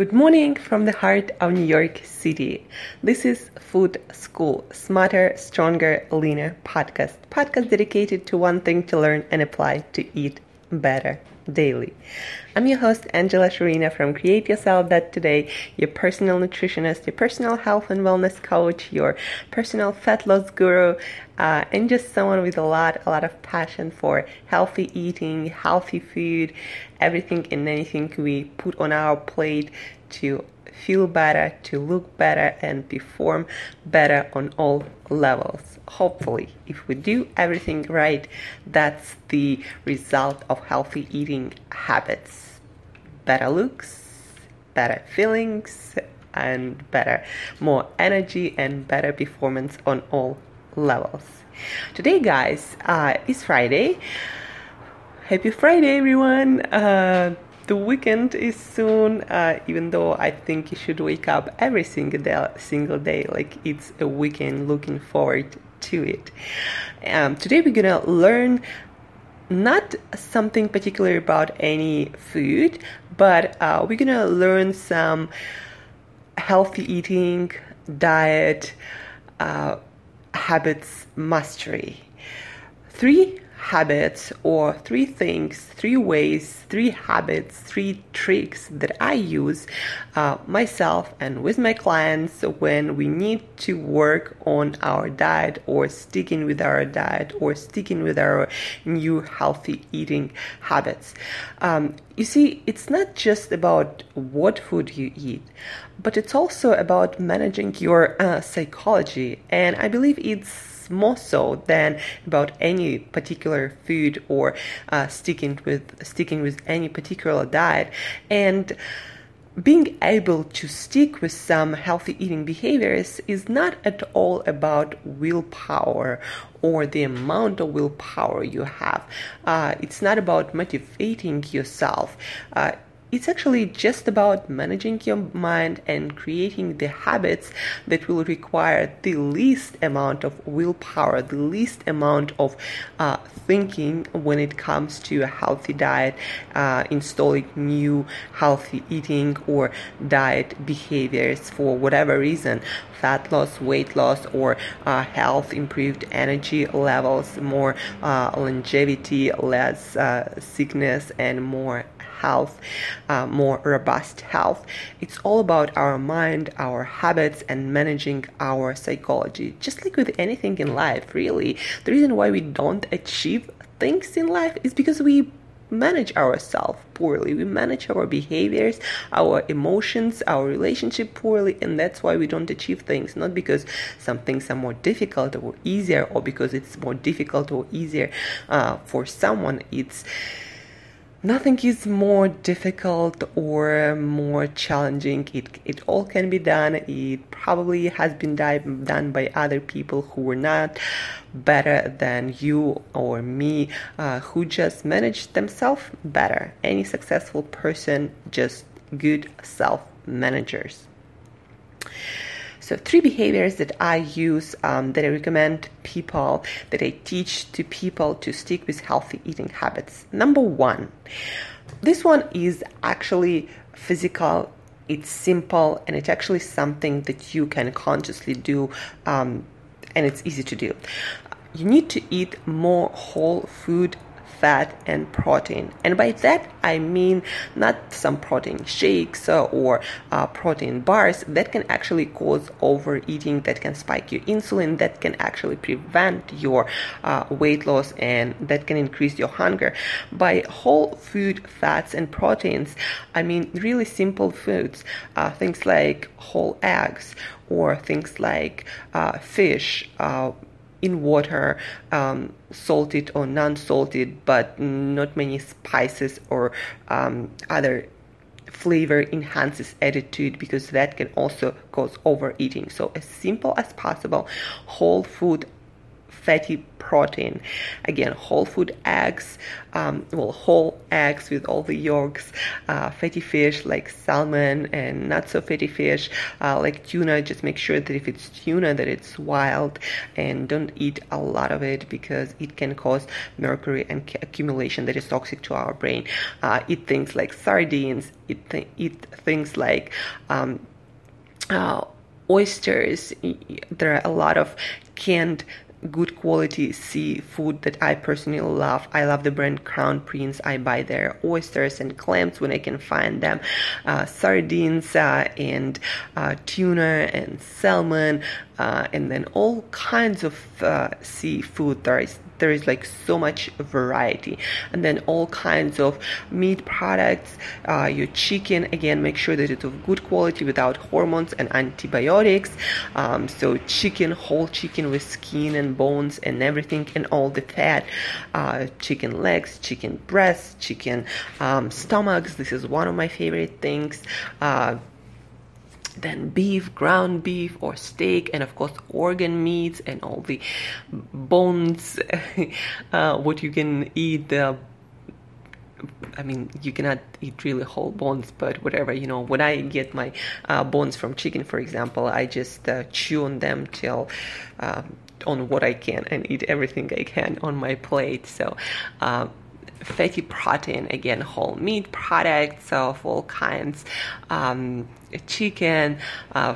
Good morning from the heart of New York City. This is Food School, Smarter, Stronger, Leaner podcast. Podcast dedicated to one thing to learn and apply to eat better daily. I'm your host, Angela Shurina from Create Yourself That Today, your personal nutritionist, your personal health and wellness coach, your personal fat loss guru, uh, and just someone with a lot, a lot of passion for healthy eating, healthy food, everything and anything we put on our plate to feel better, to look better, and perform better on all levels. Hopefully, if we do everything right, that's the result of healthy eating habits. Better looks, better feelings, and better, more energy, and better performance on all levels. Today, guys, uh, is Friday. Happy Friday, everyone! Uh, the weekend is soon uh, even though i think you should wake up every single day single day like it's a weekend looking forward to it. Um, today we're gonna learn not something particular about any food but uh, we're gonna learn some healthy eating diet uh, habits mastery. Three habits or three things, three ways, three habits, three tricks that I use uh, myself and with my clients when we need to work on our diet or sticking with our diet or sticking with our new healthy eating habits. Um, you see, it's not just about what food you eat, but it's also about managing your uh, psychology. And I believe it's more so than about any particular food or uh, sticking with sticking with any particular diet and being able to stick with some healthy eating behaviors is not at all about willpower or the amount of willpower you have. Uh, it's not about motivating yourself. Uh, it's actually just about managing your mind and creating the habits that will require the least amount of willpower, the least amount of uh, thinking when it comes to a healthy diet, uh, installing new healthy eating or diet behaviors for whatever reason fat loss, weight loss, or uh, health, improved energy levels, more uh, longevity, less uh, sickness, and more health, uh, more robust health. It's all about our mind, our habits, and managing our psychology. Just like with anything in life, really. The reason why we don't achieve things in life is because we manage ourselves poorly. We manage our behaviors, our emotions, our relationship poorly, and that's why we don't achieve things. Not because some things are more difficult or easier, or because it's more difficult or easier uh, for someone. It's nothing is more difficult or more challenging. It, it all can be done. It probably has been done by other people who were not better than you or me, uh, who just managed themselves better. Any successful person, just good self managers. So, three behaviors that I use um, that I recommend people, that I teach to people to stick with healthy eating habits. Number one, this one is actually physical. It's simple and it's actually something that you can consciously do, um, and it's easy to do. You need to eat more whole food fat, and protein. And by that, I mean not some protein shakes or uh, protein bars that can actually cause overeating, that can spike your insulin, that can actually prevent your uh, weight loss, and that can increase your hunger. By whole food fats and proteins, I mean really simple foods, uh, things like whole eggs or things like uh, fish uh, in water, um, salted or non-salted, but not many spices or um, other flavor enhances added to it because that can also cause overeating. So as simple as possible, whole food fatty protein. Again, whole food eggs, um, well, whole eggs with all the yolks, uh, fatty fish like salmon, and not so fatty fish uh, like tuna. Just make sure that if it's tuna, that it's wild, and don't eat a lot of it because it can cause mercury and accumulation that is toxic to our brain. Uh, eat things like sardines. Eat, th- eat things like um, uh, oysters. There are a lot of canned good quality seafood that I personally love. I love the brand Crown Prince. I buy their oysters and clams when I can find them, uh, sardines uh, and uh, tuna and salmon, uh, and then all kinds of uh, seafood. There is there is like so much variety. And then all kinds of meat products uh, your chicken again make sure that it's of good quality without hormones and antibiotics. Um, so chicken whole chicken with skin and bones and everything and all the fat uh, chicken legs chicken breasts chicken um, stomachs. This is one of my favorite things. Uh, then beef, ground beef or steak, and of course organ meats and all the bones, uh, what you can eat. Uh, I mean, you cannot eat really whole bones, but whatever, you know, when I get my uh, bones from chicken, for example, I just uh, chew on them till um, on what I can and eat everything I can on my plate. So, uh, fatty protein, again, whole meat products of all kinds, um, chicken, uh,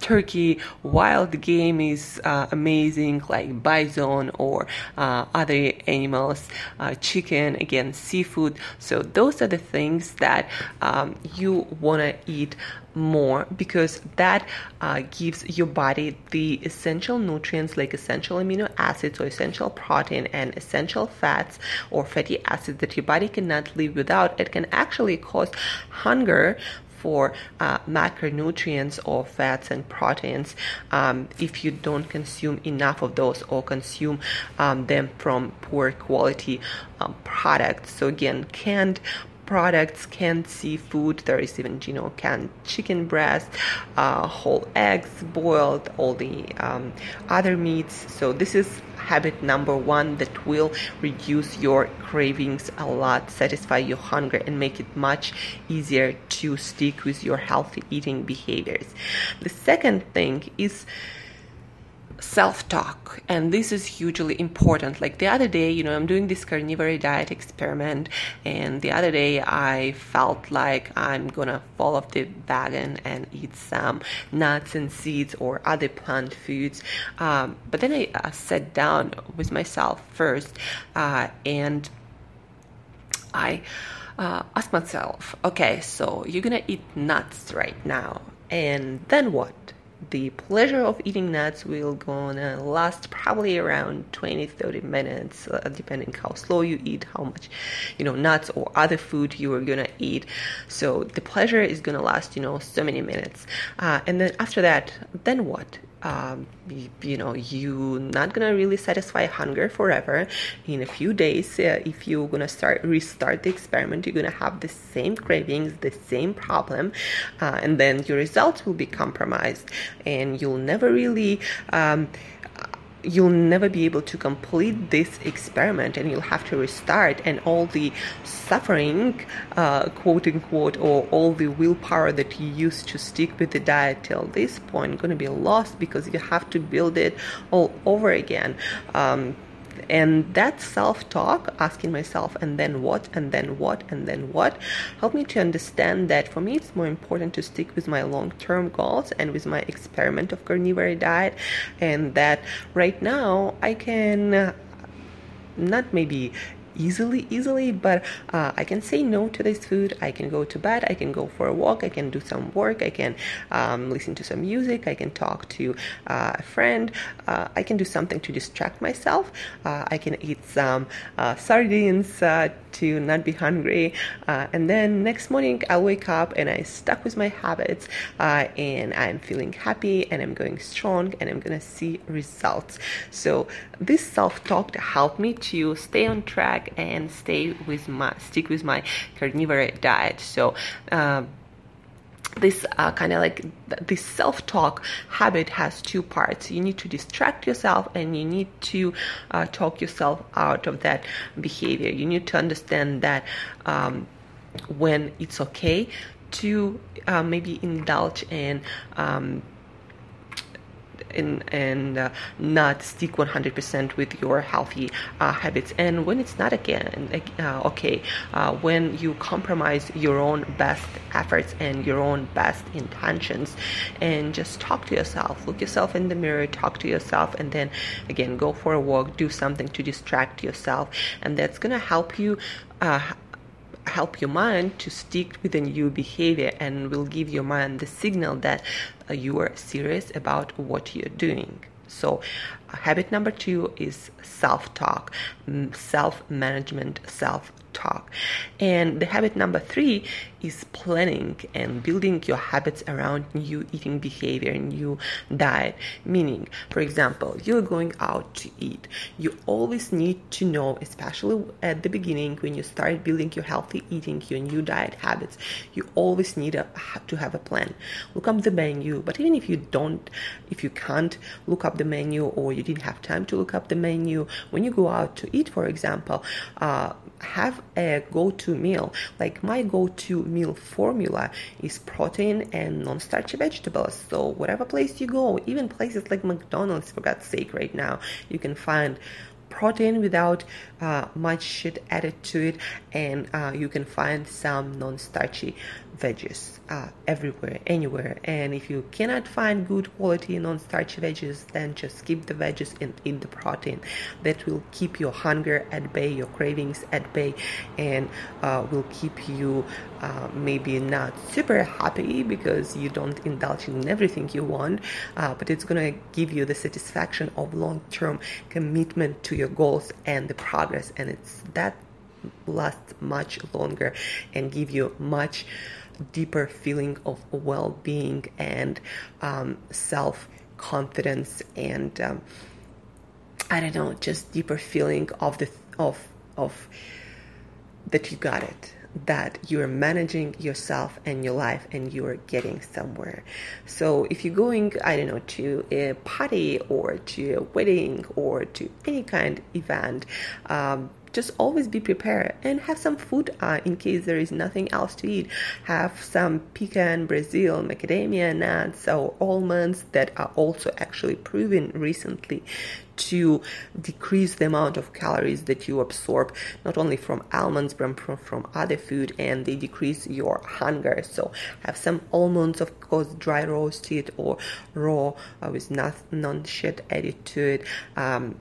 turkey, wild game is uh, amazing, like bison or uh, other animals, uh, chicken, again, seafood. So, those are the things that um, you want to eat more because that uh, gives your body the essential nutrients like essential amino acids or essential protein and essential fats or fatty acids that your body cannot live without. It can actually cause hunger for uh, macronutrients or fats and proteins um, if you don't consume enough of those or consume um, them from poor quality um, products. So again, canned products, canned seafood. There is even, you know, canned chicken breast, uh, whole eggs, boiled, all the um, other meats. So this is habit number one that will reduce your cravings a lot, satisfy your hunger, and make it much easier to stick with your healthy eating behaviors. The second thing is self talk and this is hugely important. Like the other day you know i'm doing this carnivore diet experiment and the other day i felt like i'm gonna fall off the wagon and eat some nuts and seeds or other plant foods. Um, but then i uh, sat down with myself first uh, and i uh, asked myself okay so you're gonna eat nuts right now and then what the pleasure of eating nuts will gonna last probably around 20 30 minutes uh, depending how slow you eat how much you know nuts or other food you are gonna eat. So the pleasure is gonna last you know so many minutes. Uh, and then after that then what um, you, you, know you're not gonna really satisfy hunger forever. In a few days uh, if you're gonna start restart the experiment you're gonna have the same cravings the same problem uh, and then your results will be compromised. And you'll never really um, you'll never be able to complete this experiment and you'll have to restart and all the suffering uh, quote unquote or all the willpower that you used to stick with the diet till this point going to be lost because you have to build it all over again. Um, and that self talk, asking myself, and then what, and then what, and then what, helped me to understand that for me it's more important to stick with my long term goals and with my experiment of carnivore diet, and that right now I can uh, not maybe easily easily but uh, i can say no to this food. I can go to bed. I can go for a walk. I can do some work. I can um, listen to some music. I can talk to uh, a friend. Uh, i can do something to distract myself. Uh, i can eat some uh, sardines uh, to not be hungry. And then next morning i'll wake up and i stuck with my habits and i'm feeling happy and i'm going strong and i'm gonna see results. So this self-talk helped me to stay on track back and stay with my stick with my carnivore diet. So. Uh, this uh, kind of like this self-talk habit has two parts you need to distract yourself and you need to uh, talk yourself out of that behavior you need to understand that um, when it's okay to uh, maybe indulge in um, and, and uh, not stick 100% with your healthy uh, habits. And when it's not again uh, okay, uh, when you compromise your own best efforts and your own best intentions, and just talk to yourself, look yourself in the mirror, talk to yourself, and then again go for a walk, do something to distract yourself, and that's gonna help you uh, help your mind to stick with a new behavior and will give your mind the signal that uh, you are serious about what you're doing. So, habit number two is self talk, self management, self talk. And the habit number three is planning and building your habits around new eating behavior, new diet. Meaning, for example, you're going out to eat. You always need to know, especially at the beginning when you start building your healthy eating, your new diet habits, you always need a, to have a plan. Look up the menu, but even if you don't, if you can't look up the menu or you didn't have time to look up the menu, when you go out to eat, for example, uh, have a go-to meal. Like my go-to meal formula is protein and non-starchy vegetables. So whatever place you go, even places like McDonald's, for God's sake, right now, you can find protein without uh, much shit added to it, and uh, you can find some non-starchy veggies uh, everywhere, anywhere. And if you cannot find good quality non-starchy veggies, then just skip the veggies and eat the protein. That will keep your hunger at bay, your cravings at bay, and uh, will keep you uh, maybe not super happy because you don't indulge in everything you want, uh, but it's gonna give you the satisfaction of long-term commitment to your goals and the progress, and it's that lasts much longer and give you much deeper feeling of well-being and um, self-confidence and um, I don't know, just deeper feeling of the of of that you got it that you're managing yourself and your life and you're getting somewhere. So if you're going, I don't know, to a party or to a wedding or to any kind of event, um, just always be prepared and have some food uh, in case there is nothing else to eat. Have some pecan, Brazil, macadamia nuts or almonds that are also actually proven recently to decrease the amount of calories that you absorb not only from almonds but from, from other food and they decrease your hunger so have some almonds of course dry roasted or raw uh, with not, non shit added to it um,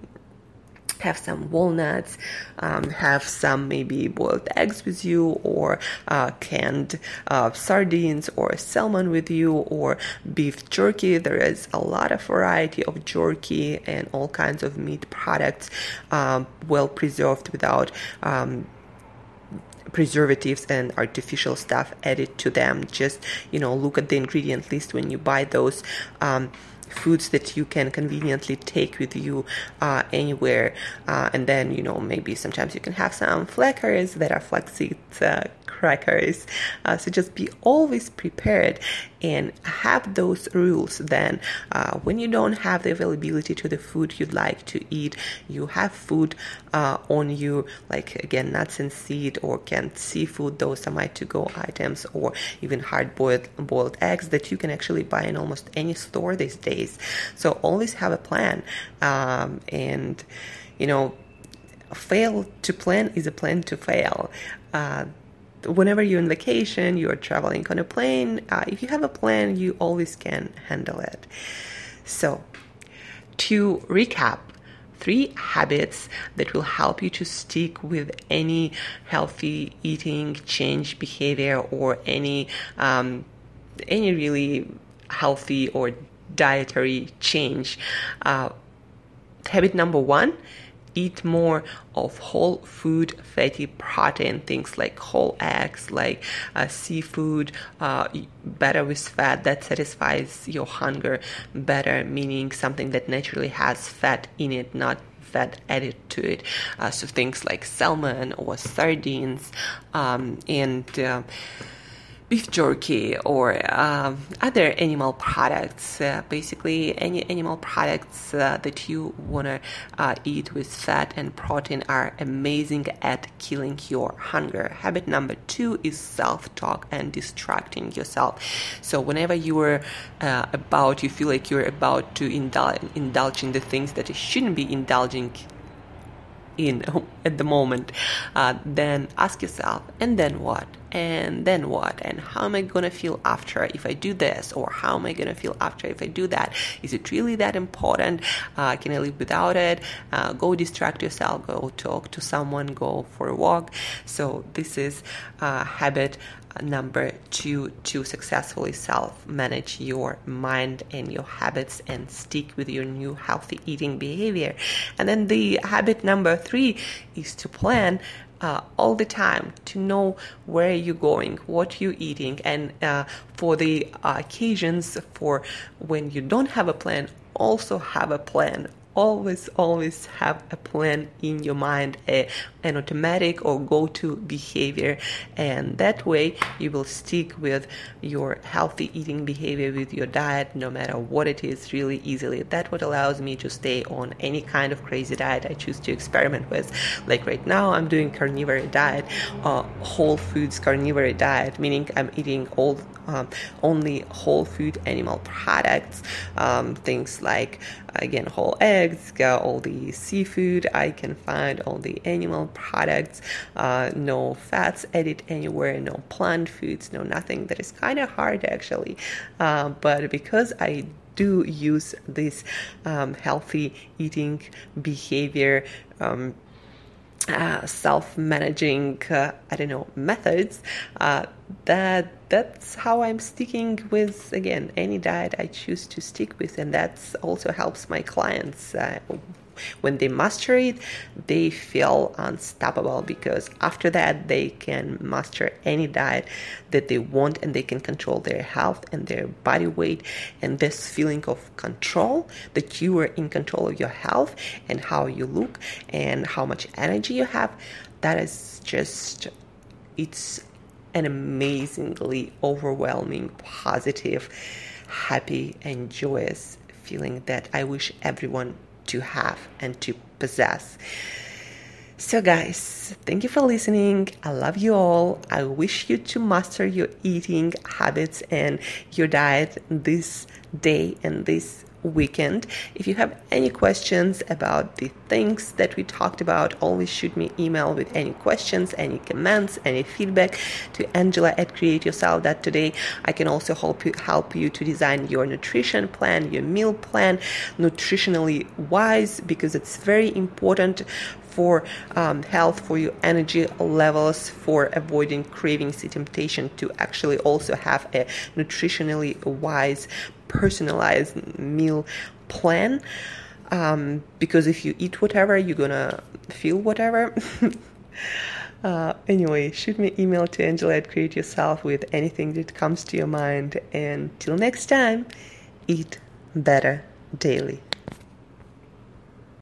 have some walnuts, um, have some maybe boiled eggs with you, or uh, canned uh, sardines or salmon with you, or beef jerky. There is a lot of variety of jerky and all kinds of meat products, um, well preserved without. Um, preservatives and artificial stuff added to them just you know look at the ingredient list when you buy those um, foods that you can conveniently take with you uh, anywhere. Uh, and then, you know, maybe sometimes you can have some flackers that are flaxseed uh, crackers. Uh, so just be always prepared and have those rules. Then, uh, when you don't have the availability to the food you'd like to eat, you have food uh, on you, like again, nuts and seed or canned seafood. Those are my to-go items, or even hard-boiled boiled eggs that you can actually buy in almost any store these days. So always have a plan, um, and you know fail to plan is a plan to fail. Uh, whenever you're on vacation, you're traveling on a plane, uh, if you have a plan, you always can handle it. So, to recap, three habits that will help you to stick with any healthy eating change behavior or any um, any really healthy or dietary change. Uh, habit number one eat more of whole food fatty protein things like whole eggs like uh, seafood uh, better with fat that satisfies your hunger better meaning something that naturally has fat in it not fat added to it. Uh, so things like salmon or sardines um, and uh, beef jerky or um, other animal products, uh, basically any animal products uh, that you want to uh, eat with fat and protein are amazing at killing your hunger. Habit number two is self talk and distracting yourself. So, whenever you are uh, about, you feel like you're about to indulge, indulge in the things that you shouldn't be indulging in at the moment, uh, then ask yourself, and then what? And then what? And how am I gonna feel after if I do this? Or how am I gonna feel after if I do that? Is it really that important? Uh, can I live without it? Uh, go distract yourself, go talk to someone, go for a walk. So, this is a habit number two to successfully self manage your mind and your habits and stick with your new healthy eating behavior. And then the habit number three is to plan uh, all the time to know where you're going, what you're eating, and uh, for the uh, occasions for when you don't have a plan, also have a plan always always have a plan in your mind a, an automatic or go-to behavior. And that way you will stick with your healthy eating behavior with your diet no matter what it is really easily. That what allows me to stay on any kind of crazy diet i choose to experiment with. Like right now i'm doing carnivore diet uh, whole foods carnivore diet meaning i'm eating all um, only whole food animal products um, things like again whole eggs got all the seafood. I can find all the animal products uh, no fats added anywhere no plant foods no nothing. That is kind of hard actually. Uh, but because i do use this um, healthy eating behavior um, uh, self-managing uh, i don't know methods uh, that that's how i'm sticking with again any diet i choose to stick with and that also helps my clients uh, when they master it, they feel unstoppable because after that they can master any diet that they want and they can control their health and their body weight and this feeling of control that you are in control of your health and how you look and how much energy you have. That is just it's an amazingly overwhelming positive happy and joyous feeling that I wish everyone to have and to possess. So, guys, thank you for listening. I love you all. I wish you to master your eating habits and your diet this day and this weekend. If you have any questions about the things that we talked about, always shoot me email with any questions, any comments, any feedback to Angela at Create Yourself. That today I can also help you help you to design your nutrition plan, your meal plan, nutritionally wise, because it's very important for um, health, for your energy levels, for avoiding cravings, temptation to actually also have a nutritionally wise personalized meal plan. Um, because if you eat whatever you're gonna feel whatever. Uh, anyway shoot me an email to angela at create yourself with anything that comes to your mind. And till next time eat better daily